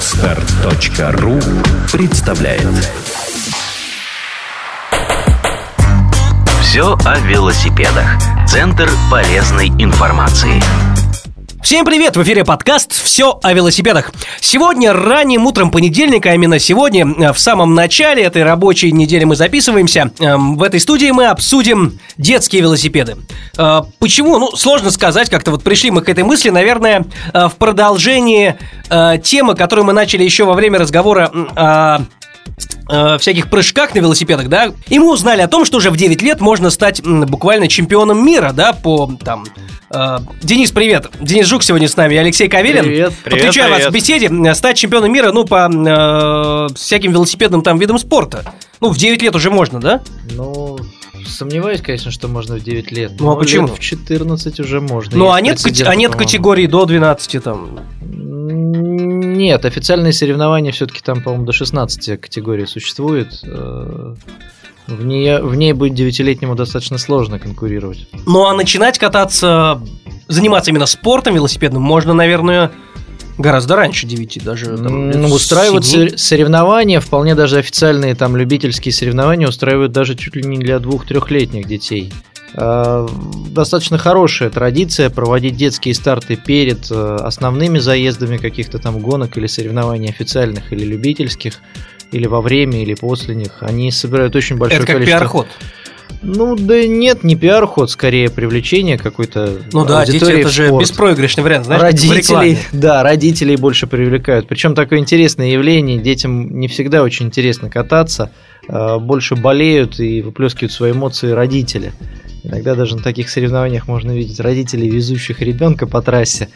Отстар.ру представляет Все о велосипедах. Центр полезной информации. Всем привет! В эфире подкаст «Все о велосипедах». Сегодня ранним утром понедельника, а именно сегодня, э, в самом начале этой рабочей недели мы записываемся. Эм, в этой студии мы обсудим детские велосипеды. Э, почему? Ну, сложно сказать, как-то вот пришли мы к этой мысли, наверное, э, в продолжении темы, которую мы начали еще во время разговора о э, всяких прыжках на велосипедах, да, и мы узнали о том, что уже в 9 лет можно стать м, буквально чемпионом мира, да, по там... э, Денис, привет. Денис Жук сегодня с нами, Алексей Кавелин. Привет. Подключаю Привет, вас в беседе. Э, Стать чемпионом мира, ну, по э, всяким велосипедным там видам спорта. Ну, в 9 лет уже можно, да? Ну, сомневаюсь, конечно, что можно в 9 лет. Ну, а почему? В 14 уже можно. Ну, а нет, а нет категории до 12 там. Нет, официальные соревнования все-таки там, по-моему, до 16 категории существует. Э, В ней, в ней будет девятилетнему достаточно сложно конкурировать. Ну, а начинать кататься, заниматься именно спортом велосипедным можно, наверное, гораздо раньше 9, даже там, Ну, устраивают семи. сор- соревнования, вполне даже официальные там любительские соревнования устраивают даже чуть ли не для двух-трехлетних детей. Э, Достаточно хорошая традиция проводить детские старты перед э, основными заездами каких-то там гонок или соревнований официальных или любительских, или во время, или после них. Они собирают очень большое Это как количество... пиар-ход. Ну да нет, не пиар-ход, скорее привлечение какой-то Ну да, дети это же спорт. беспроигрышный вариант, знаешь, родителей, да, родителей больше привлекают. Причем такое интересное явление. Детям не всегда очень интересно кататься. э, Больше болеют и выплескивают свои эмоции родители. Иногда даже на таких соревнованиях можно видеть родителей, везущих ребенка по трассе,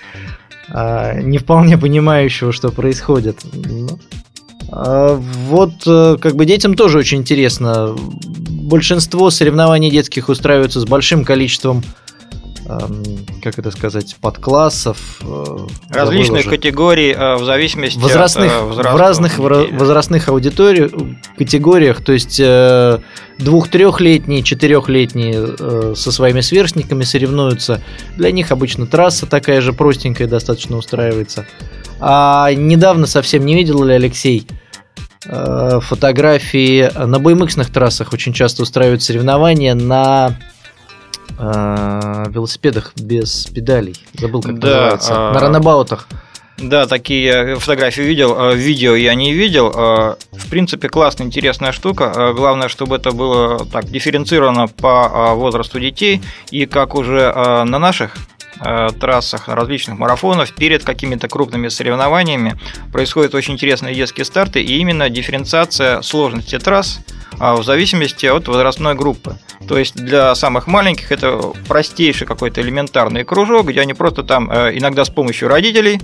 а, не вполне понимающего, что происходит. Ну, а, Вот э, как бы детям тоже очень интересно. Большинство соревнований детских устраиваются с большим количеством эм, как это сказать, подклассов. э, Различных категорий э, в зависимости возрастных, от возраста в разных детей. возрастных аудиторий, категориях, то есть двух-трехлетние, четырехлетние со своими сверстниками соревнуются. Для них обычно трасса такая же простенькая достаточно устраивается. А недавно совсем не видел ли Алексей фотографии на BMX трассах очень часто устраивают соревнования на э, велосипедах без педалей. Забыл, как Да, называется. а, На ранобаутах. Да, такие фотографии видел, э, видео я не видел. Э, В принципе, классная, интересная штука. Э, Главное, чтобы это было так дифференцировано по э, возрасту детей. И как уже э, на наших э, трассах, на различных марафонах, перед какими-то крупными соревнованиями происходят очень интересные детские старты, и именно дифференциация сложности трасс а, в зависимости от возрастной группы. То есть для самых маленьких это простейший какой-то элементарный кружок, где они просто там э, иногда с помощью родителей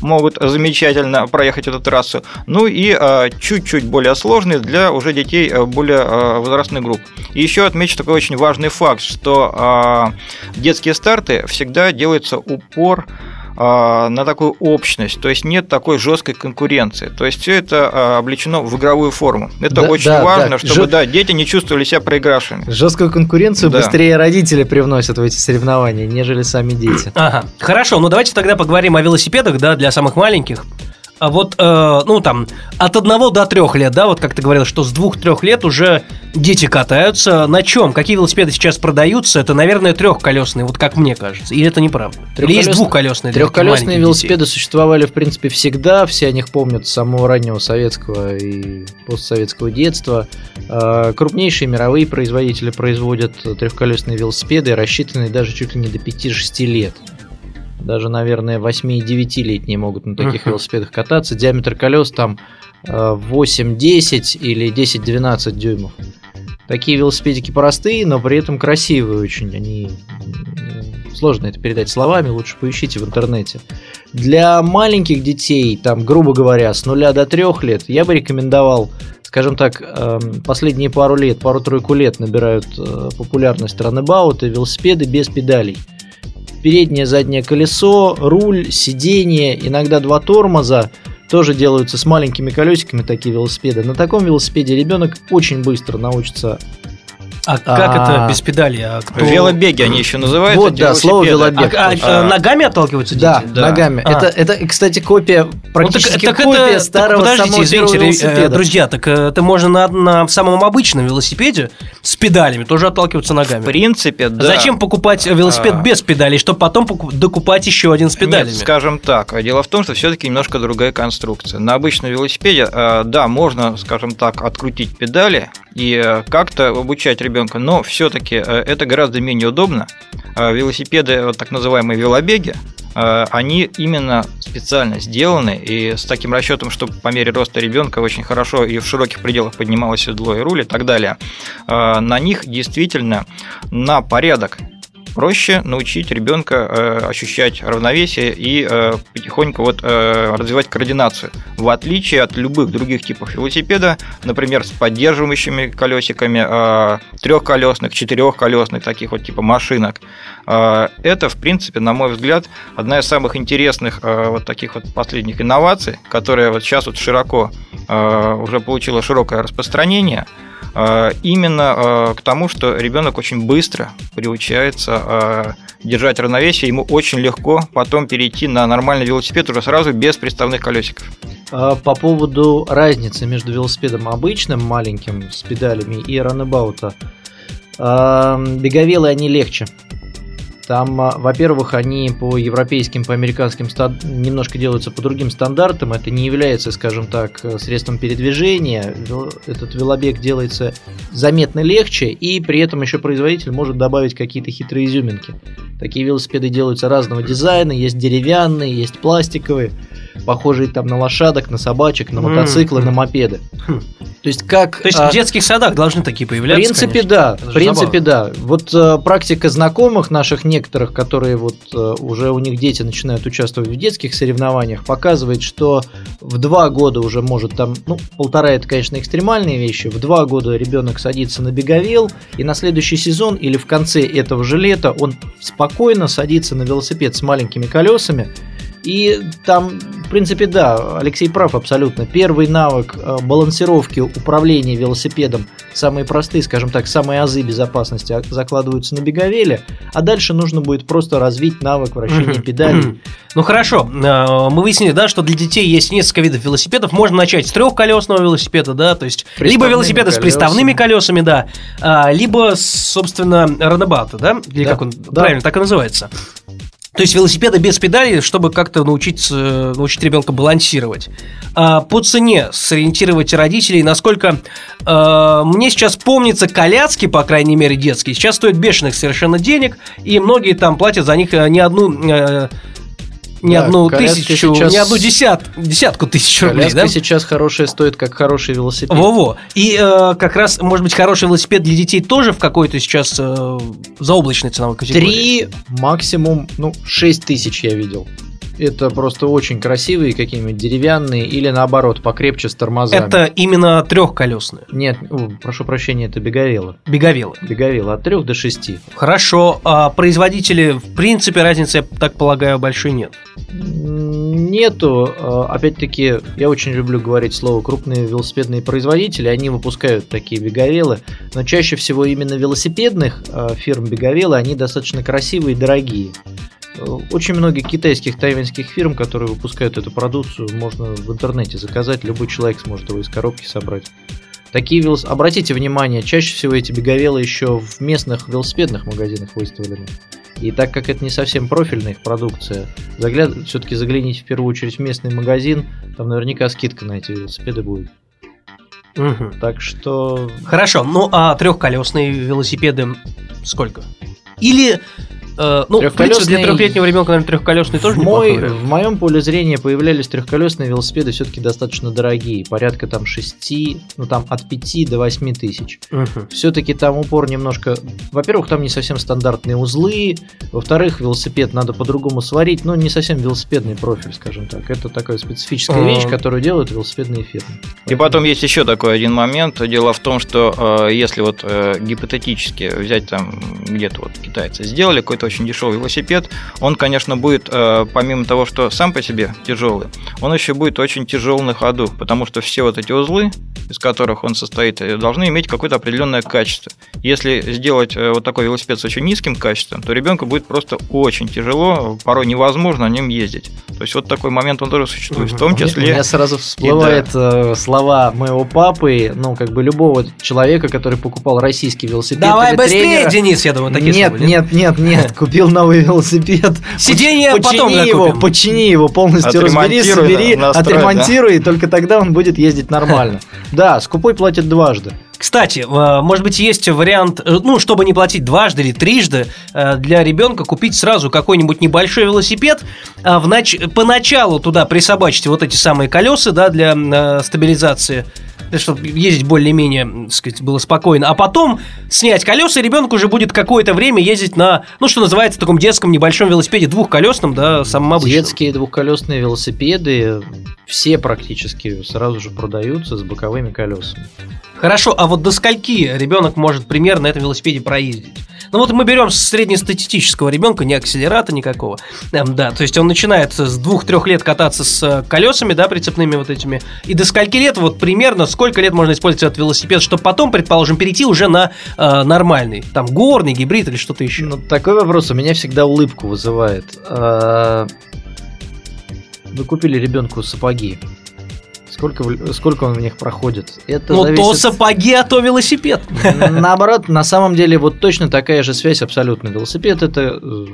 могут замечательно проехать эту трассу. Ну и э, чуть-чуть более сложный для уже детей э, более э, возрастных групп. И еще отмечу такой очень важный факт, что детские старты всегда делается упор на такую общность, то есть нет такой жесткой конкуренции. То есть все это э, облечено в игровую форму. Это Да, очень да, важно, да. чтобы Жё- да, дети не чувствовали себя проигравшими. Жесткую конкуренцию Да. быстрее родители привносят в эти соревнования, нежели сами дети. Ага, хорошо, ну давайте тогда поговорим о велосипедах, да, для самых маленьких. А вот, э, ну там, от одного до трех лет, да, вот как ты говорил, что с двух-трех лет уже дети катаются. На чем? Какие велосипеды сейчас продаются? Это, наверное, трехколесные, вот как мне кажется. Или это неправда? Или есть двухколесные? Трехколесные велосипеды существовали, в принципе, всегда. Все о них помнят с самого раннего советского и постсоветского детства. Э, Крупнейшие мировые производители производят трехколесные велосипеды, рассчитанные даже чуть ли не до 5-6 лет. Даже, наверное, 8 и 9-летние могут на таких велосипедах кататься. Диаметр колес там э, 8-10 или 10-12 дюймов. Такие велосипедики простые, но при этом красивые очень. Они м, сложно это передать словами, лучше поищите в интернете. Для маленьких детей, там, грубо говоря, с нуля до трех лет, я бы рекомендовал, скажем так, эм, последние пару лет, пару-тройку лет набирают э, популярность раннебауты, велосипеды без педалей. Переднее, заднее колесо, руль, сиденье, иногда два тормоза, тоже делаются с маленькими колесиками такие велосипеды. На таком велосипеде ребенок очень быстро научится А как А. это без педали? А кто- Велобеги они еще называются. Вот, да, слово велобег. А, а, а, ногами отталкиваются дети? Да, Да. ногами. А. Это, это, кстати, копия, практически Ну, так, так копия это, так старого подождите, самого извините, э, велосипеда. друзья, так э, это можно на, на самом обычном велосипеде с педалями тоже отталкиваться В ногами. принципе, да. Зачем покупать велосипед А. без педалей, чтобы потом докупать еще один с педалями? Нет, скажем так, дело в том, что все-таки немножко другая конструкция. На обычном велосипеде, э, да, можно, скажем так, открутить педали и как-то обучать ребенка, но все-таки это гораздо менее удобно. Э, Велосипеды, вот так называемые велобеги, э, они именно специально сделаны и с таким расчетом, чтобы по мере роста ребенка очень хорошо и в широких пределах поднималось седло и руль и так далее. Э, На них действительно на порядок проще научить ребенка э, ощущать равновесие и э, потихоньку вот, э, развивать координацию. В отличие от любых других типов велосипеда, например, с поддерживающими колесиками, трехколесных, четырехколесных, таких вот типа машинок. Это, в принципе, на мой взгляд, одна из самых интересных вот таких вот последних инноваций, которая вот сейчас вот широко уже получила широкое распространение. Э, именно э, к тому, что ребенок очень быстро приучается э, держать равновесие, ему очень легко потом перейти на нормальный велосипед уже сразу без приставных колесиков. А, По поводу разницы между велосипедом обычным, маленьким, с педалями, и раннебаута. А, Беговелы, они легче. Там, а, во-первых, они по европейским, по американским немножко делаются по другим стандартам. Это не является, скажем так, э, средством передвижения. Этот велобег делается заметно легче, и при этом еще производитель может добавить какие-то хитрые изюминки. Такие велосипеды делаются разного дизайна, есть деревянные, есть пластиковые, похожие там на лошадок, на собачек, на мотоциклы, на мопеды. Хм. То есть как... То есть а, в детских садах должны такие в появляться? принципе, конечно. да. Это В принципе, да. Вот э, практика знакомых наших некоторых, которые вот э, уже у них дети начинают участвовать в детских соревнованиях, показывает, что в два года уже может там, ну, полтора это, конечно, экстремальные вещи. В два года ребенок садится на беговел, и на следующий сезон или в конце этого же лета он спокойно садится на велосипед с маленькими колесами. И там, в принципе, да, Алексей прав абсолютно. Первый навык э, балансировки управления велосипедом, самые простые, скажем так, самые азы безопасности а- закладываются на беговеле, а дальше нужно будет просто развить навык вращения педалей. Ну хорошо, э, мы выяснили, да, что для детей есть несколько видов велосипедов. Можно начать с трехколесного велосипеда, да, то есть либо велосипеда с приставными колесами, да, а, либо, собственно, ранобаута, да, или Да, как он да. правильно так и называется. То есть велосипеда без педалей, чтобы как-то научить, э, научить ребенка балансировать. А по цене сориентировать родителей, насколько э, мне сейчас помнится, коляски, по крайней мере, детские, сейчас стоят бешеных совершенно денег, и многие там платят за них э, не одну э, не Да, одну тысячу, сейчас- не одну десят, десятку тысяч рублей, Коляска да? сейчас хорошая стоит, как хороший велосипед. Во-во. И э, как раз, может быть, хороший велосипед для детей тоже в какой-то сейчас э, заоблачной ценовой категории. Три, максимум, ну, шесть тысяч я видел. Это просто очень красивые, какие-нибудь деревянные или наоборот, покрепче с тормозами. Это именно трехколесные. Нет, о, прошу прощения, это беговело. Беговелы. Беговело от 3 до 6. Хорошо. А производители, в принципе, разницы, я так полагаю, большой нет. Нету, э, опять-таки, я очень люблю говорить слово крупные велосипедные производители, они выпускают такие беговелы, но чаще всего именно велосипедных э, фирм беговелы, они достаточно красивые и дорогие. Очень много китайских, тайваньских фирм, которые выпускают эту продукцию, можно в интернете заказать, любой человек сможет его из коробки собрать. Такие велос... Обратите внимание, чаще всего эти беговелы еще в местных велосипедных магазинах выставлены. И так как это не совсем профильная их продукция, загляд... все-таки загляните в первую очередь в местный магазин, там наверняка скидка на эти велосипеды будет. Мгм. Так что Хорошо. Ну, а трехколесные велосипеды сколько? Или э, ну, в принципе, для трехлетнего ребенка, наверное, трехколесный тоже в, мой, вариант. в моем поле зрения появлялись трехколесные велосипеды все-таки достаточно дорогие, порядка там 6, ну там от 5 до 8 тысяч. Мгм. все-таки там упор немножко... Во-первых, там не совсем стандартные узлы. Во-вторых, велосипед надо по-другому сварить. Ну, не совсем велосипедный профиль, скажем так. Это такая специфическая вещь, которую делают велосипедные фирмы. И потом есть еще такой один момент. Дело в том, что э, если вот э, гипотетически взять там где-то вот китайцы. Сделали какой-то очень дешевый велосипед, он, конечно, будет, э, помимо того, что сам по себе тяжелый, он еще будет очень тяжел на ходу, потому что все вот эти узлы, из которых он состоит, должны иметь какое-то определенное качество. Если сделать вот такой велосипед с очень низким качеством, то ребенку будет просто очень тяжело, порой невозможно на нем ездить. То есть вот такой момент он тоже существует, в том числе... У меня сразу всплывают да. слова моего папы, ну, как бы любого человека, который покупал российский велосипед. Давай быстрее, тренера. Денис, я думаю, такие Нет, слова, нет, нет, нет, купил новый велосипед. Сиденье потом его, почини его, полностью разбери, собери, отремонтируй, и только тогда он будет ездить нормально. Да, скупой платит дважды. Кстати, э, может быть, есть вариант, э, ну, чтобы не платить дважды или трижды, э, для ребенка купить сразу какой-нибудь небольшой велосипед, а в нач... поначалу туда присобачить вот эти самые колеса, да, для стабилизации чтобы ездить более-менее, сказать, было спокойно. А потом снять колеса, и ребенок уже будет какое-то время ездить на, ну, что называется, таком детском небольшом велосипеде, двухколесном, да, самом обычном. Детские двухколесные велосипеды все практически сразу же продаются с боковыми колесами. Хорошо, а вот до скольки ребенок может примерно на этом велосипеде проездить? Ну вот мы берем среднестатистического ребенка, не акселерата никакого. Эм, да, то есть он начинает с двух-трех лет кататься с э, колесами, да, прицепными вот этими. И до скольки лет, вот примерно, сколько лет можно использовать этот велосипед, чтобы потом, предположим, перейти уже на э, нормальный, там, горный, гибрид или что-то еще? Ну, такой вопрос у меня всегда улыбку вызывает. А, вы купили ребенку сапоги. Сколько, сколько он в них проходит? Это ну, зависит... то сапоги, а то велосипед. Наоборот, на самом деле, вот точно такая же связь абсолютно. Велосипед – это э,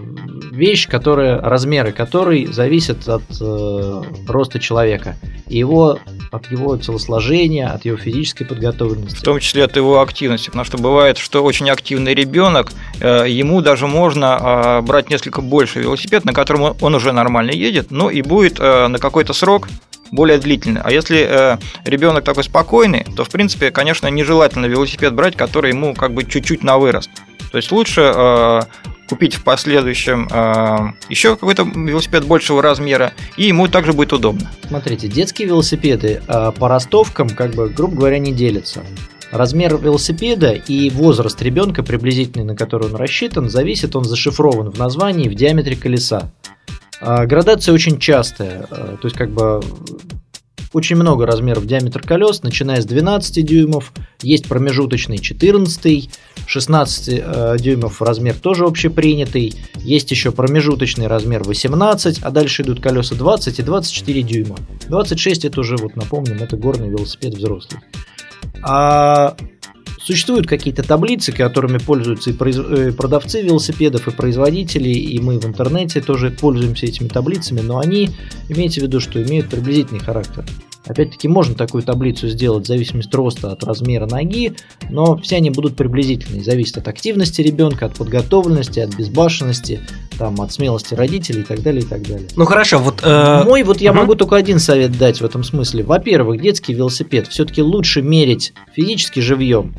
вещь, которая, размеры которой зависят от э, роста человека. И его, от его телосложения, от его физической подготовленности. В том числе от его активности. Потому что бывает, что очень активный ребенок, э, ему даже можно э, брать несколько больше велосипед, на котором он уже нормально едет, но и будет э, на какой-то срок более длительный. А если э, ребенок такой спокойный, то, в принципе, конечно, нежелательно велосипед брать, который ему как бы чуть-чуть на вырост. То есть лучше э, купить в последующем э, еще какой-то велосипед большего размера, и ему также будет удобно. Смотрите, детские велосипеды э, по ростовкам, как бы, грубо говоря, не делятся. Размер велосипеда и возраст ребенка, приблизительный, на который он рассчитан, зависит, он зашифрован в названии в диаметре колеса. А, градация очень частая, а, то есть как бы очень много размеров диаметр колес, начиная с 12 дюймов, есть промежуточный 14, 16 э, дюймов размер тоже общепринятый, есть еще промежуточный размер 18, а дальше идут колеса 20 и 24 дюйма. 26 это уже, вот напомним, это горный велосипед взрослый. А Существуют какие-то таблицы, которыми пользуются и э, продавцы велосипедов, и производители, и мы в интернете тоже пользуемся этими таблицами, но они, имейте в виду, что имеют приблизительный характер. Опять-таки, можно такую таблицу сделать в зависимости роста от размера ноги, но все они будут приблизительные. Зависит от активности ребенка, от подготовленности, от безбашенности, там, от смелости родителей и так далее, и так далее. Ну хорошо, вот... Э... Мой, вот я угу. могу только один совет дать в этом смысле. Во-первых, детский велосипед все-таки лучше мерить физически живьем,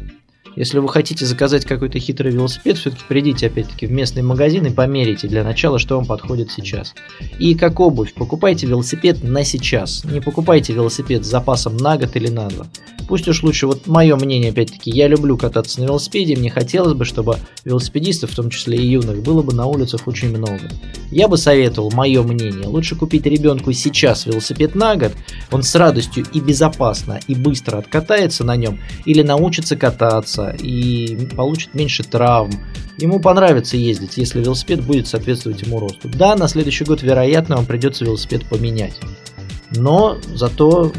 если вы хотите заказать какой-то хитрый велосипед, все-таки придите опять-таки в местный магазин и померите для начала, что вам подходит сейчас. И как обувь, покупайте велосипед на сейчас. Не покупайте велосипед с запасом на год или на два. Пусть уж лучше, вот мое мнение опять-таки, я люблю кататься на велосипеде, мне хотелось бы, чтобы велосипедистов, в том числе и юных, было бы на улицах очень много. Я бы советовал, мое мнение, лучше купить ребенку сейчас велосипед на год, он с радостью и безопасно и быстро откатается на нем, или научится кататься, и получит меньше травм. Ему понравится ездить, если велосипед будет соответствовать ему росту. Да, на следующий год, вероятно, вам придется велосипед поменять. Но зато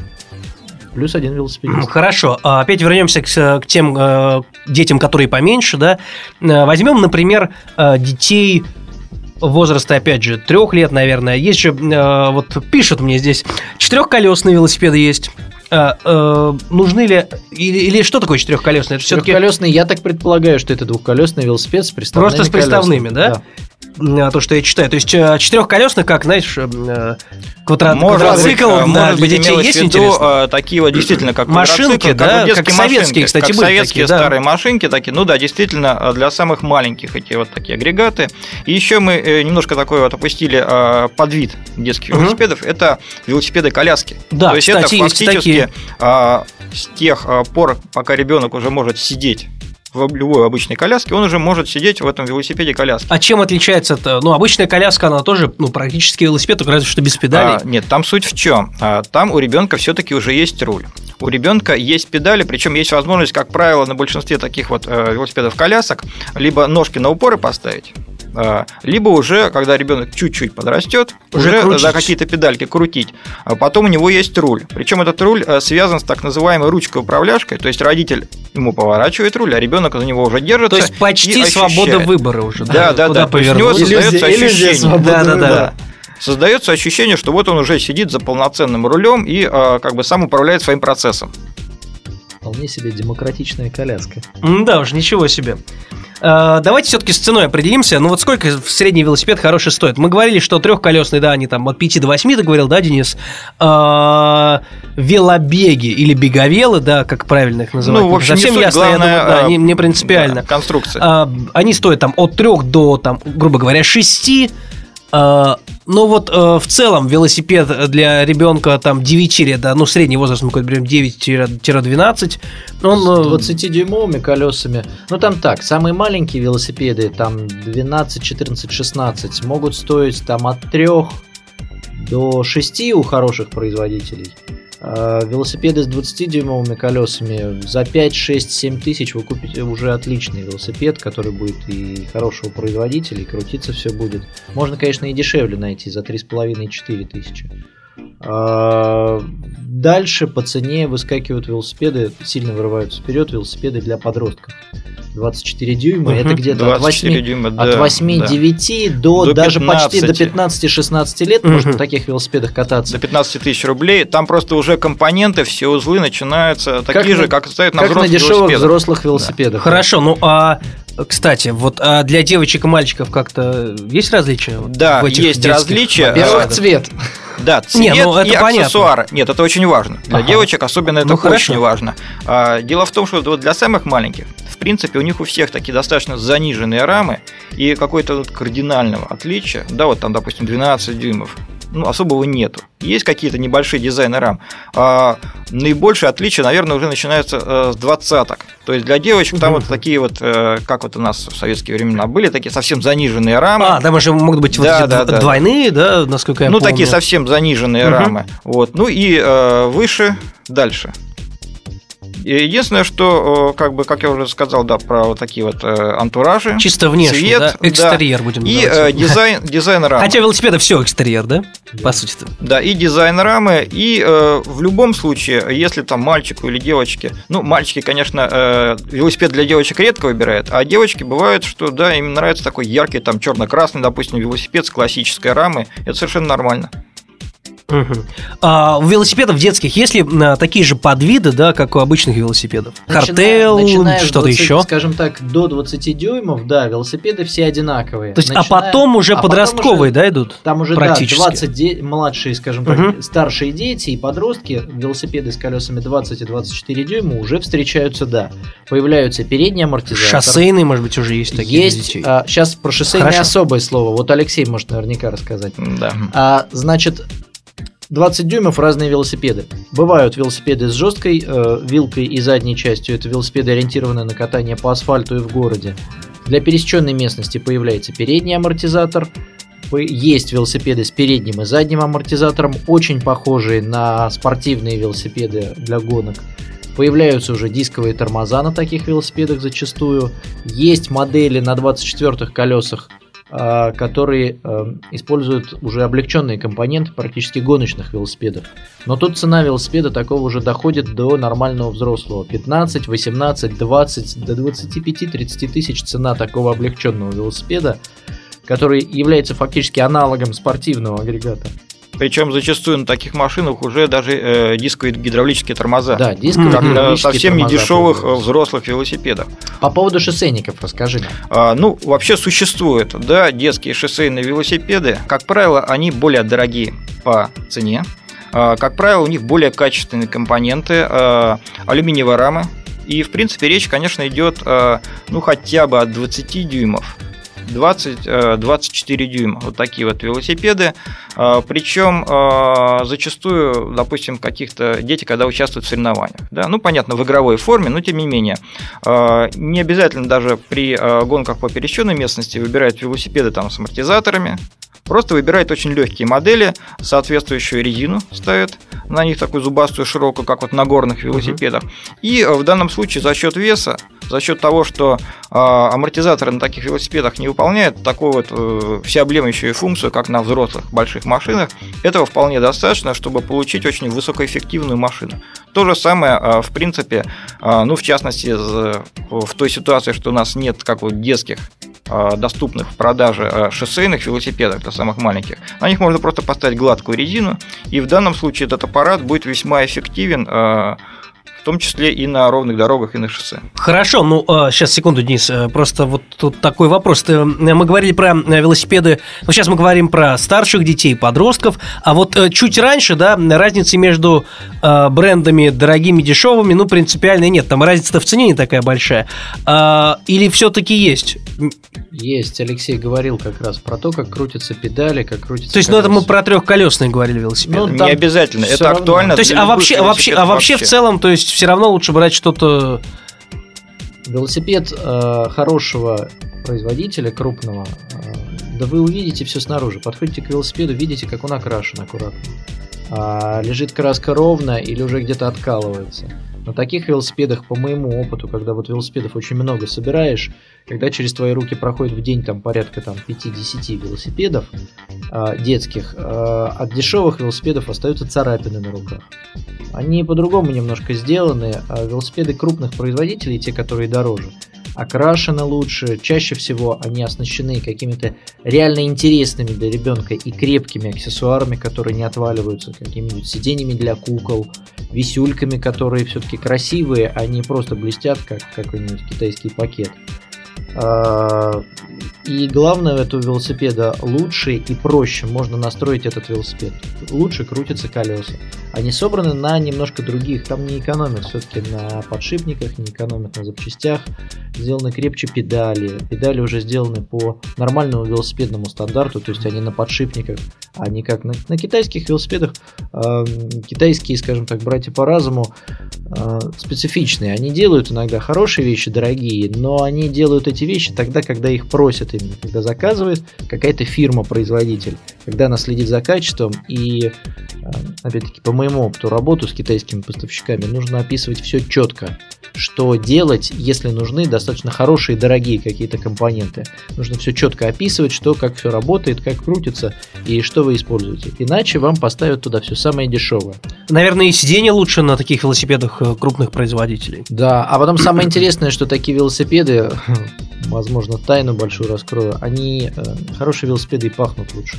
плюс один велосипед. Хорошо, а опять вернемся к, к тем э, детям, которые поменьше, да. Э, возьмем, например, э, детей возраста, опять же, трех лет, наверное. Есть же, э, вот пишут мне здесь, четырехколесные велосипеды есть. А, э, нужны ли или, или что такое четырехколесный? Это четырехколесный, я так предполагаю, что это двухколесный велосипед с приставными Просто с приставными, колесами. да? да? То, что я читаю. То есть э, четырехколесный, как, знаешь, э, квадро... может квадроцикл быть, для может детей быть, есть интересно? Э, такие вот действительно как машинки, да, как, как советские, машинки, кстати, как были советские такие, старые да. машинки такие. Ну да, действительно для самых маленьких эти вот такие агрегаты. И еще мы немножко такой вот опустили подвид детских угу. велосипедов. Это велосипеды коляски. Да, То есть кстати, это фактически такие. с тех пор, пока ребенок уже может сидеть в любой обычной коляске, он уже может сидеть в этом велосипеде коляске. А чем отличается это? Ну, обычная коляска, она тоже, ну, практически велосипед, только разве что без педалей. А, нет, там суть в чем? А, там у ребенка все-таки уже есть руль. У ребенка есть педали, причем есть возможность, как правило, на большинстве таких вот э, велосипедов колясок, либо ножки на упоры поставить, либо уже, когда ребенок чуть-чуть подрастет, Уже уже, за какие-то педальки крутить. А потом у него есть руль. Причем этот руль э, связан с так называемой ручкой управляшкой, то есть родитель ему поворачивает руль, а ребенок за него уже держится. То есть почти и свобода выбора уже. Да, да, Куда да. То есть у него повернуть. Иллюзия- создается иллюзия ощущение. свободы Да, да, да. выбора. Создается ощущение, что вот он уже сидит за полноценным рулем и э, как бы сам управляет своим процессом. Вполне себе демократичная коляска. Да уж, ничего себе. А, Давайте все-таки с ценой определимся. Ну вот сколько средний велосипед хороший стоит? Мы говорили, что трехколесный, да, они там от 5 до 8, ты говорил, да, Денис? А, велобеги или беговелы, да, как правильно их называть? Ну, в общем, не совсем суть, ясно, главное, я думаю, да, э, не, не принципиально. Да, конструкция. А, они стоят там от 3 до, там, грубо говоря, 6. А, ну вот э, в целом велосипед для ребенка там 9 лет, да, ну средний возраст мы говорим 9-12, он... э, С 20-дюймовыми колесами. Ну там так, самые маленькие велосипеды, там 12, 14, 16, могут стоить там от 3 до 6 у хороших производителей. А велосипеды с 20-дюймовыми колесами за 5, 6, 7 тысяч вы купите уже отличный велосипед, который будет и хорошего производителя, и крутиться все будет. Можно, конечно, и дешевле найти за 3,5-4 тысячи. А, Дальше по цене выскакивают велосипеды, сильно вырываются вперед велосипеды для подростков. 24 дюйма, это Мгм. где-то от 24 8, дюйма, от да, 8-9 до, До даже почти до 15. 15-16 лет Мгм. можно на таких велосипедах кататься. До 15 тысяч рублей. Там просто уже компоненты, все узлы начинаются Как такие на- же, как стоят на как на взрослых дешевых велосипедах. взрослых велосипедах. Хорошо, ну а кстати, вот а для девочек и мальчиков как-то есть различия? Да, в этих есть детских различия. Во-первых, А, цвет. Да, Не, цвет ну, это и понятно. аксессуары. Нет, это очень важно. Для Ага. девочек особенно это Ну, хорошо. очень важно. А, Дело в том, что вот для самых маленьких, в принципе, у них у всех такие достаточно заниженные рамы и какой-то вот кардинального отличия, да, вот там, допустим, 12 дюймов, ну, особого нету. Есть какие-то небольшие дизайны рам. А наибольшее отличие, наверное, уже начинается э, с двадцаток. То есть для девочек там Мгм. вот такие вот, э, как вот у нас в советские времена были, такие совсем заниженные рамы. А, там уже могут быть вот Да, эти да, да. двойные, да, насколько я ну, помню. такие совсем заниженные Мгм. рамы. Вот. Ну и э, выше, дальше. Единственное, что, э, как бы, как я уже сказал, да, про вот такие вот э, антуражи. Чисто внешний, цвет, да, да. экстерьер будем И называть. э, дизайн, дизайн рамы. Хотя велосипеда все экстерьер, да? По сути-то. Да, и дизайн рамы, и э, в любом случае, если там мальчику или девочке, ну, мальчики, конечно, э, велосипед для девочек редко выбирают, а девочки бывают, что, да, им нравится такой яркий, там, черно-красный, допустим, велосипед с классической рамой, это совершенно нормально. Мгм. А у велосипедов детских есть ли а, такие же подвиды, да, как у обычных велосипедов? С что-то 20, еще? Скажем так, до 20 дюймов, да, велосипеды все одинаковые. То есть, а Начиная- потом уже а потом подростковые, уже- да, идут? Там уже Практически. да, 20 де- младшие, скажем так, Мгм. старшие дети и подростки, велосипеды с колесами 20 и 24 дюйма уже встречаются, да. Появляются передние амортизаторы. Шоссейные, может быть, уже есть такие Есть, детей. сейчас про шоссейное Хорошо. особое слово. Вот Алексей может наверняка рассказать. Да. А, значит, 20 дюймов разные велосипеды. Бывают велосипеды с жесткой э, вилкой и задней частью. Это велосипеды, ориентированные на катание по асфальту и в городе. Для пересеченной местности появляется передний амортизатор. Есть велосипеды с передним и задним амортизатором, очень похожие на спортивные велосипеды для гонок. Появляются уже дисковые тормоза на таких велосипедах зачастую. Есть модели на 24 колесах, которые э, используют уже облегченные компоненты практически гоночных велосипедов. Но тут цена велосипеда такого уже доходит до нормального взрослого. 15, 18, 20, до 25-30 тысяч цена такого облегченного велосипеда, который является фактически аналогом спортивного агрегата. Причем зачастую на таких машинах уже даже э, дисковые гидравлические тормоза. Да, дисковые Как на гидравлические совсем не тормоза дешевых э, взрослых велосипедах. По поводу шоссейников расскажи нам. А, ну, вообще существуют, да, детские шоссейные велосипеды. Как правило, они более дорогие по цене. А, как правило, у них более качественные компоненты, а, алюминиевые рамы. И, в принципе, речь, конечно, идет, а, ну, хотя бы от 20 дюймов. 20-24 дюйма. Вот такие вот велосипеды. Причем зачастую, допустим, каких-то дети, когда участвуют в соревнованиях. Да? Ну, понятно, в игровой форме, но тем не менее. Не обязательно даже при гонках по пересеченной местности выбирать велосипеды там, с амортизаторами, Просто выбирает очень легкие модели, соответствующую резину ставит на них такую зубастую широкую, как вот на горных велосипедах. И э, в данном случае за счет веса, за счет того, что э, амортизаторы на таких велосипедах не выполняют такую вот э, всеобъемлющую функцию, как на взрослых больших машинах, этого вполне достаточно, чтобы получить очень высокоэффективную машину. То же самое, э, в принципе, э, ну, в частности, в той ситуации, что у нас нет как вот детских доступных в продаже шоссейных велосипедах для самых маленьких, на них можно просто поставить гладкую резину, и в данном случае этот аппарат будет весьма эффективен том числе и на ровных дорогах и на шоссе. Хорошо, ну сейчас секунду, Денис, просто вот тут такой вопрос. Мы говорили про велосипеды, ну сейчас мы говорим про старших детей, подростков, а вот чуть раньше, да, разницы между брендами дорогими, дешевыми, ну принципиально нет, там разница в цене не такая большая. Или все-таки есть? Есть, Алексей говорил как раз про то, как крутятся педали, как крутятся. То есть, ну это мы про трехколесные говорили велосипед. Ну, не обязательно, это актуально. То есть, а вообще, а вообще, а вообще в целом, то есть, все равно лучше брать что-то. Велосипед э, хорошего производителя, крупного, э, да вы увидите все снаружи. Подходите к велосипеду, видите, как он окрашен аккуратно. А, лежит краска ровно или уже где-то откалывается. На таких велосипедах, по моему опыту, когда вот велосипедов очень много собираешь, когда через твои руки проходит в день там порядка там 5-10 велосипедов э, детских, э, от дешевых велосипедов остаются царапины на руках. Они по-другому немножко сделаны, а велосипеды крупных производителей, те, которые дороже, окрашены лучше, чаще всего они оснащены какими-то реально интересными для ребенка и крепкими аксессуарами, которые не отваливаются, какими-нибудь сиденьями для кукол, висюльками, которые все-таки красивые, а не просто блестят, как какой-нибудь китайский пакет. А, и главное у этого велосипеда лучше и проще можно настроить этот велосипед. Лучше крутятся колеса. Они собраны на немножко других. Там не экономят все-таки на подшипниках, не экономят на запчастях. Сделаны крепче педали. Педали уже сделаны по нормальному велосипедному стандарту, то есть они на подшипниках, а не как на, на китайских велосипедах. Э, китайские, скажем так, братья по разуму э, специфичные. Они делают иногда хорошие вещи, дорогие, но они делают эти вещи тогда, когда их просят именно, когда заказывает какая-то фирма-производитель, когда она следит за качеством и, э, опять-таки, по моему опыту работу с китайскими поставщиками, нужно описывать все четко, что делать, если нужны достаточно хорошие, дорогие какие-то компоненты. Нужно все четко описывать, что, как все работает, как крутится и что вы используете. Иначе вам поставят туда все самое дешевое. Наверное, и сиденье лучше на таких велосипедах э, крупных производителей. Да, а потом самое интересное, что такие велосипеды возможно, тайну большую раскрою, они, э, хорошие велосипеды и пахнут лучше.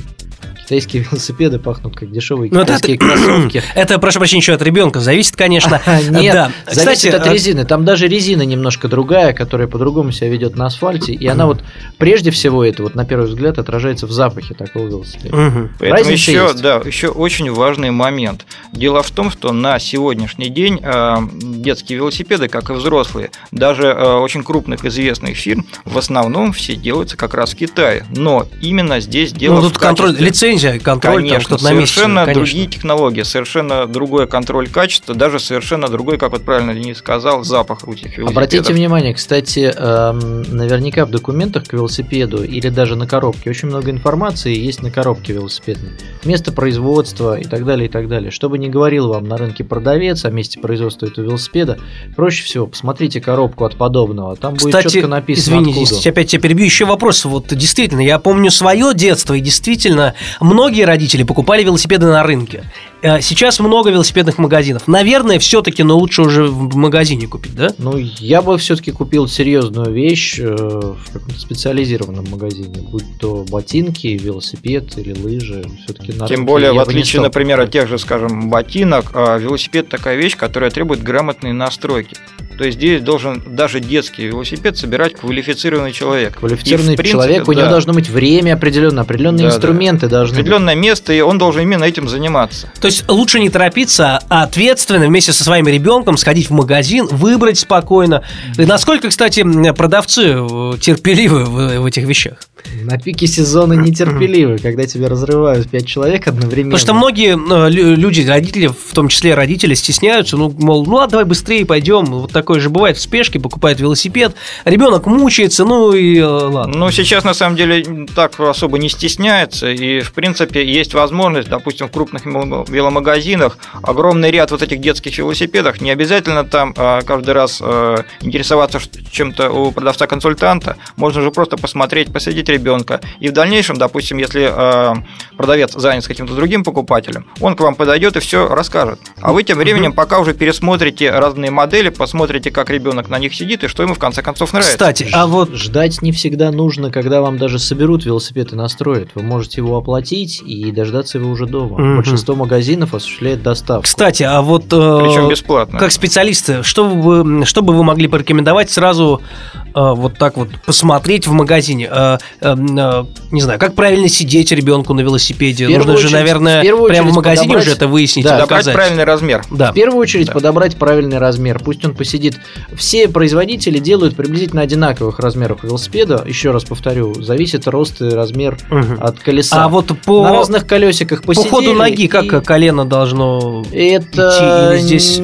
Китайские велосипеды пахнут как дешевые ну, китайские это, кроссовки. Это, прошу прощения, еще от ребенка зависит, конечно. Нет, да. зависит Кстати, от а резины. Там даже резина немножко другая, которая по-другому себя ведет на асфальте, и она вот прежде всего это вот на первый взгляд отражается в запахе такого велосипеда. Угу. Поэтому еще, есть. да, еще очень важный момент. Дело в том, что на сегодняшний день э, детские велосипеды, как и взрослые, даже э, очень крупных известных фирм, в основном все делаются как раз в Китае. Но именно здесь дело ну, тут в контроль, лицензия, контроль, конечно, там что-то на месте. Совершенно конечно. другие технологии, совершенно другой контроль качества, даже совершенно другой, как вот правильно Денис сказал, запах у этих велосипедов. Обратите внимание, кстати, эм, наверняка в документах к велосипеду или даже на коробке очень много информации есть на коробке велосипедной. Место производства и так далее, и так далее. Что бы ни говорил вам на рынке продавец о месте производства этого велосипеда, проще всего посмотрите коробку от подобного. Там Кстати, будет четко написано, извини, здесь опять тебя перебью. Еще вопрос. Вот действительно, я помню свое детство, и действительно, многие родители покупали велосипеды на рынке. Э, сейчас много велосипедных магазинов. Наверное, все-таки, но лучше уже в магазине купить, да? Ну, я бы все-таки купил серьезную вещь э, в каком-то специализированном магазине, будь то ботинки, велосипед или лыжи. Все-таки Тем более, в отличие, например, от тех же, скажем, ботинок, а велосипед такая вещь, которая требует грамотной настройки. То есть здесь должен даже детский велосипед собирать квалифицированный человек. Квалифицированный принципе, человек, у да. него должно быть время определенное, определенные да, инструменты да. должны Определенное быть. место, и он должен именно этим заниматься. То есть лучше не торопиться, а ответственно вместе со своим ребенком сходить в магазин, выбрать спокойно. И насколько, кстати, продавцы э, терпеливы в, в этих вещах? На пике сезона нетерпеливы, когда тебя разрывают пять человек одновременно. Потому что многие э, лю- люди, родители, в том числе родители, стесняются, ну, мол, ну, а давай быстрее пойдем. Вот такое же бывает в спешке, покупает велосипед, ребенок мучается, ну и э, ладно. Ну, сейчас на самом деле так особо не стесняется, и в принципе есть возможность, допустим, в крупных веломагазинах огромный ряд вот этих детских велосипедов, не обязательно там а, каждый раз а, интересоваться чем-то у продавца-консультанта, можно же просто посмотреть, посадить ребенка, и в дальнейшем, допустим, если а, продавец занят с каким-то другим покупателем, он к вам подойдет и все расскажет. А вы тем временем пока уже пересмотрите разные модели, посмотрите, как ребенок на них сидит и что ему в конце концов нравится. Кстати, а вот Ждать не всегда нужно, когда вам даже соберут велосипед и настроят. Вы можете его оплатить и дождаться его уже дома. Мгм. Большинство магазинов осуществляет доставку. Кстати, а вот э, Причем бесплатно. как специалисты, что вы, что бы вы могли порекомендовать сразу э, вот так вот посмотреть в магазине? Э, э, э, не знаю, как правильно сидеть ребенку на велосипеде? Нужно же, наверное, в прямо в магазине уже это выяснить Да, и Подобрать доказать. правильный размер. Да. В первую очередь Да. подобрать правильный размер. Пусть он посидит. Все производители делают приблизительно одинаковых размеров велосипеда. Еще раз повторю, зависит рост и размер от колеса. А вот по, на разных колесиках по посидели. ходу ноги, и- как колено должно... Это идти или здесь-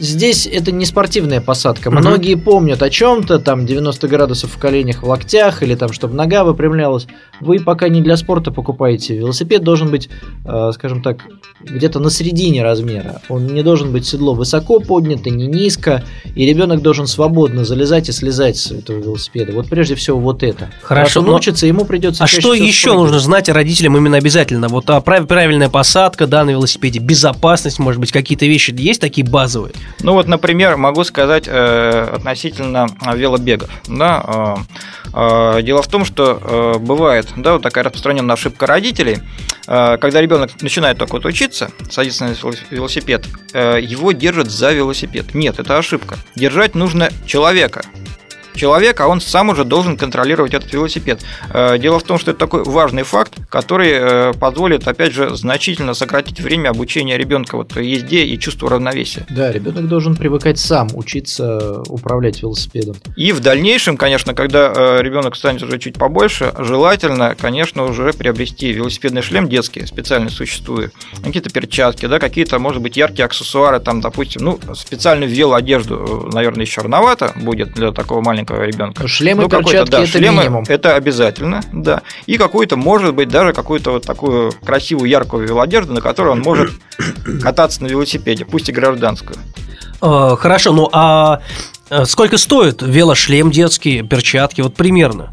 здесь это не спортивная посадка. Мгм. Многие помнят о чем-то, там 90 градусов в коленях, в локтях, или там, чтобы нога выпрямлялась. Вы пока не для спорта покупаете. Велосипед должен быть, э, скажем так, где-то на середине размера. Он не должен быть седло высоко поднято, не низко, и ребенок должен свободно залезать и слезать с этого велосипеда. Вот прежде всего вот это. Хорошо, он но- учится, ему придется А что еще спрыгивать. нужно знать родителям именно обязательно? Вот а, прав- правильная посадка, да, на велосипеде, безопасность, может быть, какие-то вещи есть такие базовые? Ну вот, например, могу сказать э, относительно э, велобегов. Да, э, э, дело в том, что э, бывает да, вот такая распространенная ошибка родителей, э, когда ребенок начинает только вот учиться, садится на велос- велосипед, э, его держат за велосипед. Нет, это ошибка. Держать нужно человека. Человек, а он сам уже должен контролировать этот велосипед. Э, Дело в том, что это такой важный факт, который э, позволит, опять же, значительно сократить время обучения ребенка вот езде и чувству равновесия. Да, ребенок должен привыкать сам учиться управлять велосипедом. И в дальнейшем, конечно, когда э, ребенок станет уже чуть побольше, желательно, конечно, уже приобрести велосипедный шлем детский, специально существует, какие-то перчатки, да, какие-то, может быть, яркие аксессуары, там, допустим, ну, специальную велоодежду, э, наверное, еще рановато будет для такого маленького ребенка. Шлемы, Ну, перчатки да, это шлемы минимум. Это обязательно, да. И какую-то, может быть, даже какую-то вот такую красивую, яркую велодежду, на которой он может кататься на велосипеде, пусть и гражданскую. Э, хорошо, ну а э, сколько стоит велошлем детский, перчатки, вот примерно?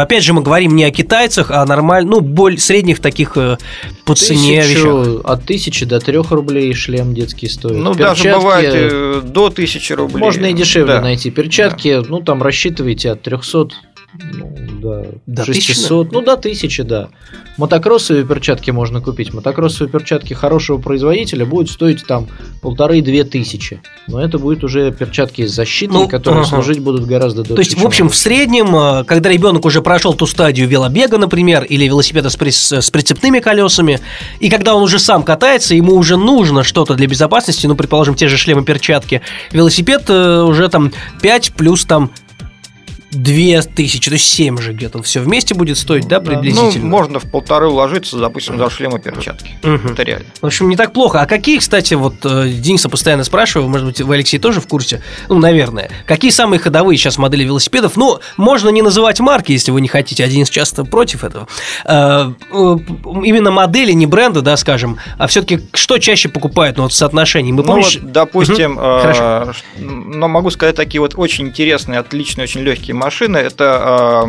Опять же, мы говорим не о китайцах, а нормально, ну, более средних таких э, по цене вещах. Тысячу- от тысячи до трех рублей шлем детский стоит. Ну, даже Перчатки бывает э, до 1000 рублей. Можно и дешевле Да. найти. Перчатки, ну, там рассчитывайте от 300 ну, до, До 600, ну, до 1000, да. Мотокроссовые перчатки можно купить. Мотокроссовые перчатки хорошего производителя будут стоить там полторы-две тысячи. Но это будет уже перчатки с защитой, Ну, которые ага. служить будут гораздо дольше. То есть, в общем, в среднем, э, когда ребенок уже прошел ту стадию велобега, например, или велосипеда с, прис- с прицепными колесами, и когда он уже сам катается, ему уже нужно что-то для безопасности, ну, предположим, те же шлемы, перчатки, велосипед э, уже там 5 плюс там 2000, то есть 7 же где-то все вместе будет стоить, да, Да. Ну, приблизительно? можно в полторы уложиться, допустим, за шлем и перчатки. Мгм. Это реально. В общем, не так плохо. А какие, кстати, вот э, Дениса постоянно спрашиваю, может быть, вы, Алексей, тоже в курсе? Ну, наверное. Какие самые ходовые сейчас модели велосипедов? Ну, можно не называть марки, если вы не хотите. Денис часто против этого. Э, э, именно модели, не бренды, да, скажем, а все-таки что чаще покупают, ну, вот в соотношении? Мы Ну, помнишь... вот, допустим, э, Хорошо. но могу сказать такие вот очень интересные, отличные, очень легкие машины. Это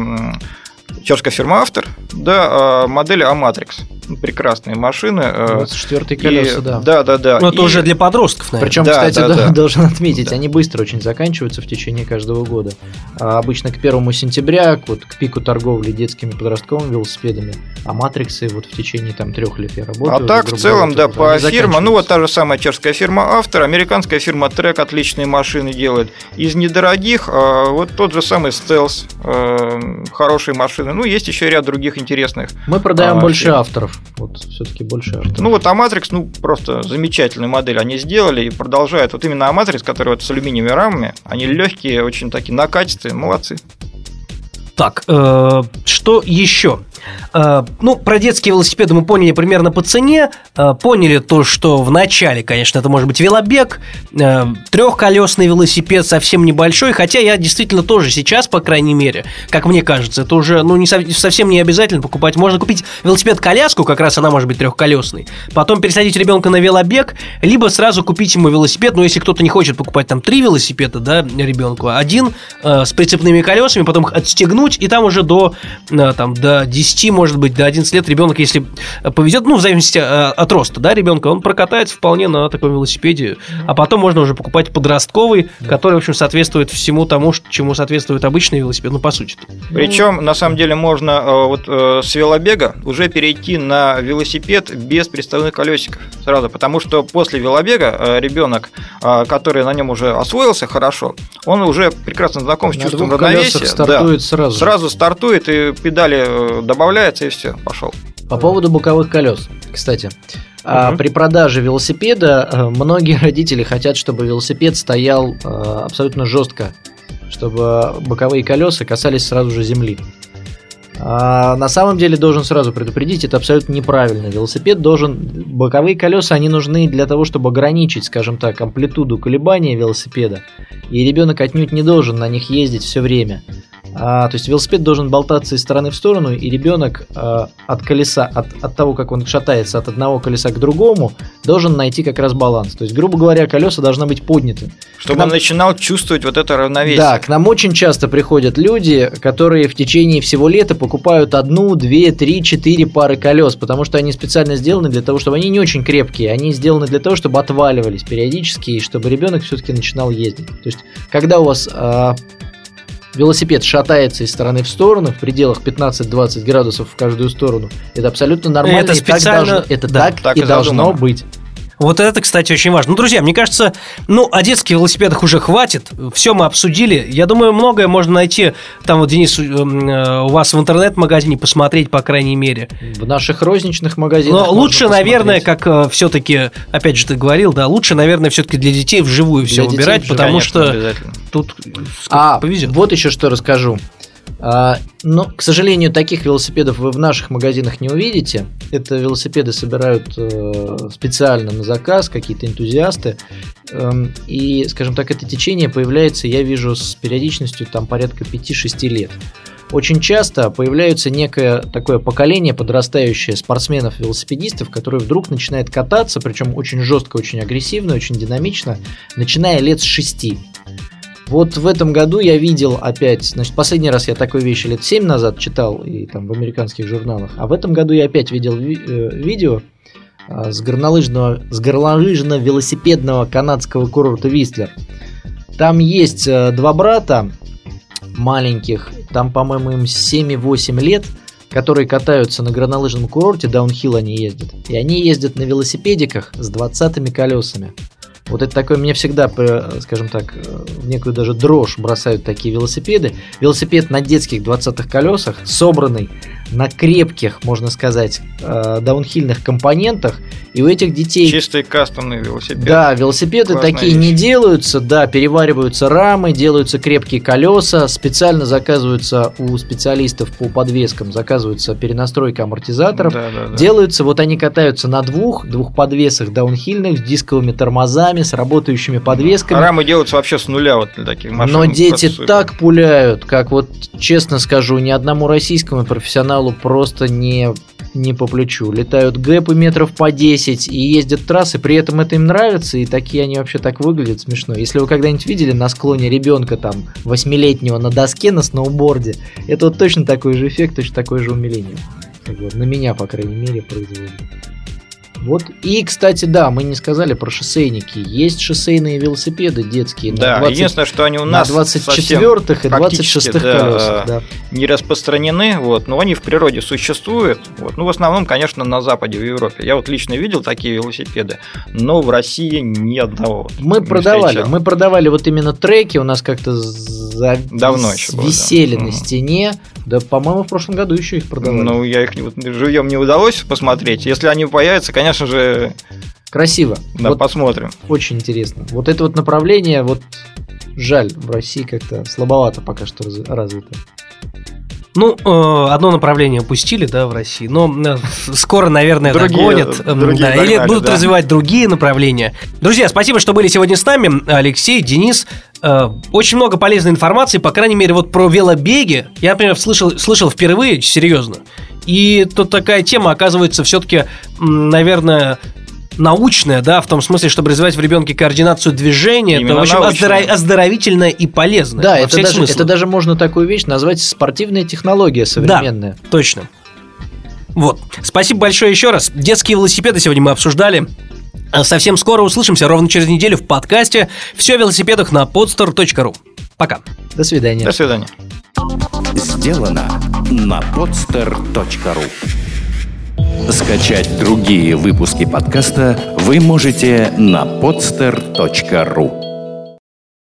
чешская фирма Автор, да, модели Amatrix. Ну, Прекрасные машины. э, 24 и- колеса, да. Да, да, да. Ну, это И- уже для подростков, наверное. Причем, Да, кстати, да, да, да. должен отметить, Да. они быстро очень заканчиваются в течение каждого года. А обычно к первому сентября, вот к пику торговли детскими подростковыми велосипедами, а матриксы вот в течение там трех лет я работаю. А так, в целом, говоря, да, по они фирмам, ну вот та же самая чешская фирма Автор, американская фирма Трек отличные машины делает. Из недорогих, а, вот тот же самый Стелс, э, хорошие машины. Ну, есть еще ряд других интересных. Мы продаем а, больше фирм. Вот все-таки больше. Ну, вот Amatrix, ну, просто замечательную модель они сделали и продолжают. Вот именно Amatrix, который вот с алюминиевыми рамами, они легкие, очень такие накатистые, молодцы. Так, э, что еще? Э, ну, про детские велосипеды мы поняли примерно по цене. Э, поняли то, что в начале, конечно, это может быть велобег, э, трехколесный велосипед совсем небольшой. Хотя я действительно тоже сейчас, по крайней мере, как мне кажется, это уже ну, не со- совсем не обязательно покупать. Можно купить велосипед-коляску, как раз она может быть трехколесной. Потом пересадить ребенка на велобег, либо сразу купить ему велосипед. Но если кто-то не хочет покупать там три велосипеда, да, ребенку, один э, с прицепными колесами, потом отстегнуть, и там уже до, э, там, до 10, может быть, до 11 лет ребенок, если повезет, ну, в зависимости э, от роста, да, ребенка, он прокатается вполне на таком велосипеде. А потом можно уже покупать подростковый, который, в общем, соответствует всему тому, чему соответствует обычный велосипед, ну, по сути. Причем, на самом деле, можно э, вот с велобега уже перейти на велосипед без приставных колесиков сразу, потому что после велобега ребенок, который на нем уже освоился хорошо, он уже прекрасно знаком с На чувством равновесия. колесах стартует сразу. Сразу стартует и педали э, добавляется и все, пошел. По поводу боковых колес, кстати. А, Мгм. При продаже велосипеда э, многие родители хотят, чтобы велосипед стоял э, абсолютно жестко, чтобы боковые колеса касались сразу же земли. А на самом деле должен сразу предупредить, это абсолютно неправильно. Велосипед должен... Боковые колеса, они нужны для того, чтобы ограничить, скажем так, амплитуду колебания велосипеда. И ребенок отнюдь не должен на них ездить все время. А, то есть велосипед должен болтаться из стороны в сторону, и ребенок а, от колеса, от, от того, как он шатается от одного колеса к другому, должен найти как раз баланс. То есть, грубо говоря, колеса должны быть подняты. Чтобы нам- он начинал чувствовать вот это равновесие. Да, к нам очень часто приходят люди, которые в течение всего лета покупают одну, две, три, четыре пары колес, потому что они специально сделаны для того, чтобы они не очень крепкие, они сделаны для того, чтобы отваливались периодически, и чтобы ребенок все-таки начинал ездить. То есть, когда у вас а, велосипед шатается из стороны в сторону в пределах 15-20 градусов в каждую сторону, это абсолютно нормально. Это и так специально- должно- это да, так, так и и должно задумано. быть. Вот это, кстати, очень важно. Ну, друзья, мне кажется, ну, о детских велосипедах уже хватит. Все мы обсудили. Я думаю, многое можно найти. Там вот, Денис, эм, э, у вас в интернет-магазине посмотреть, по крайней мере. В наших розничных магазинах. Но лучше, наверное, посмотреть. как все-таки, опять же, ты говорил, да, лучше, наверное, все-таки для детей вживую все Для детей выбирать, вживую, потому Конечно, что тут А, повезет. вот еще что расскажу. А, но, к сожалению, таких велосипедов вы в наших магазинах не увидите. Это велосипеды собирают э, специально на заказ какие-то энтузиасты. Эм, и, скажем так, это течение появляется, я вижу, с периодичностью там порядка 5-6 лет. Очень часто появляется некое такое поколение подрастающее спортсменов-велосипедистов, которые вдруг начинает кататься, причем очень жестко, очень агрессивно, очень динамично, начиная лет с 6. Вот в этом году я видел опять, значит, последний раз я такой вещи лет 7 назад читал и там в американских журналах, а в этом году я опять видел ви- э, видео а, с горнолыжного, с горнолыжно-велосипедного канадского курорта Вистлер. Там есть э, два брата маленьких, там, по-моему, им 7-8 лет, которые катаются на горнолыжном курорте, даунхилл они ездят. И они ездят на велосипедиках с 20 колесами. Вот это такое, мне всегда, э, скажем так, э, в некую даже дрожь бросают такие велосипеды. Велосипед на детских 20-х колесах, собранный на крепких, можно сказать, э, даунхильных компонентах. И у этих детей... Чистый кастомный велосипед. Да, велосипеды Классная такие вещь. не делаются, да, перевариваются рамы, делаются крепкие колеса, специально заказываются у специалистов по подвескам, заказываются перенастройка амортизаторов, Да, да, да. делаются, вот они катаются на двух, двух подвесах даунхильных, с дисковыми тормозами, с работающими подвесками. Рамы делаются вообще с нуля вот для таких машин. Но дети так пуляют, как вот честно скажу, ни одному российскому профессионалу просто не, не по плечу. Летают гэпы метров по 10 и ездят трассы, при этом это им нравится, и такие они вообще так выглядят смешно. Если вы когда-нибудь видели на склоне ребенка там восьмилетнего на доске на сноуборде, это вот точно такой же эффект, точно такое же умиление. Как бы на меня, по крайней мере, производит. Вот. И, кстати, да, мы не сказали про шоссейники. Есть шоссейные велосипеды детские. на Да, 20 единственное, что они у на нас 24-х и практически, 26-х да, колесах, да. не распространены, вот, но они в природе существуют. Вот. Ну, в основном, конечно, на Западе, в Европе. Я вот лично видел такие велосипеды, но в России ни одного. Мы не продавали, встречал. мы продавали вот именно треки, у нас как-то за... Давно еще было, да. висели на стене. Да, по-моему, в прошлом году еще их продавали. Ну, я их живьем не удалось посмотреть. Если они появятся, конечно же, Красиво. да, Вот посмотрим. очень интересно. Вот это вот направление, вот жаль, в России как-то слабовато пока что раз- развито. Ну, э, одно направление упустили, да, в России, но э, скоро, наверное, Другие- догонят. другие да, или догнали, будут да. развивать другие направления. Друзья, спасибо, что были сегодня с нами. Алексей, Денис. Э, Очень много полезной информации, по крайней мере, вот про велобеги. Я, например, слышал, слышал впервые, серьезно. И тут такая тема, оказывается, все-таки, наверное, научная, да, в том смысле, чтобы развивать в ребенке координацию движения. это, Именно в общем, научная. оздоро- оздоровительно и полезно. Да, это даже, смыслах. это даже можно такую вещь назвать спортивная технология современная. Точно. Вот. Спасибо большое еще раз. Детские велосипеды сегодня мы обсуждали. А Совсем скоро услышимся, ровно через неделю в подкасте «Все о велосипедах» на podstar.ru. Пока. До свидания. До свидания. Сделано на podster.ru Скачать другие выпуски подкаста вы можете на podster.ru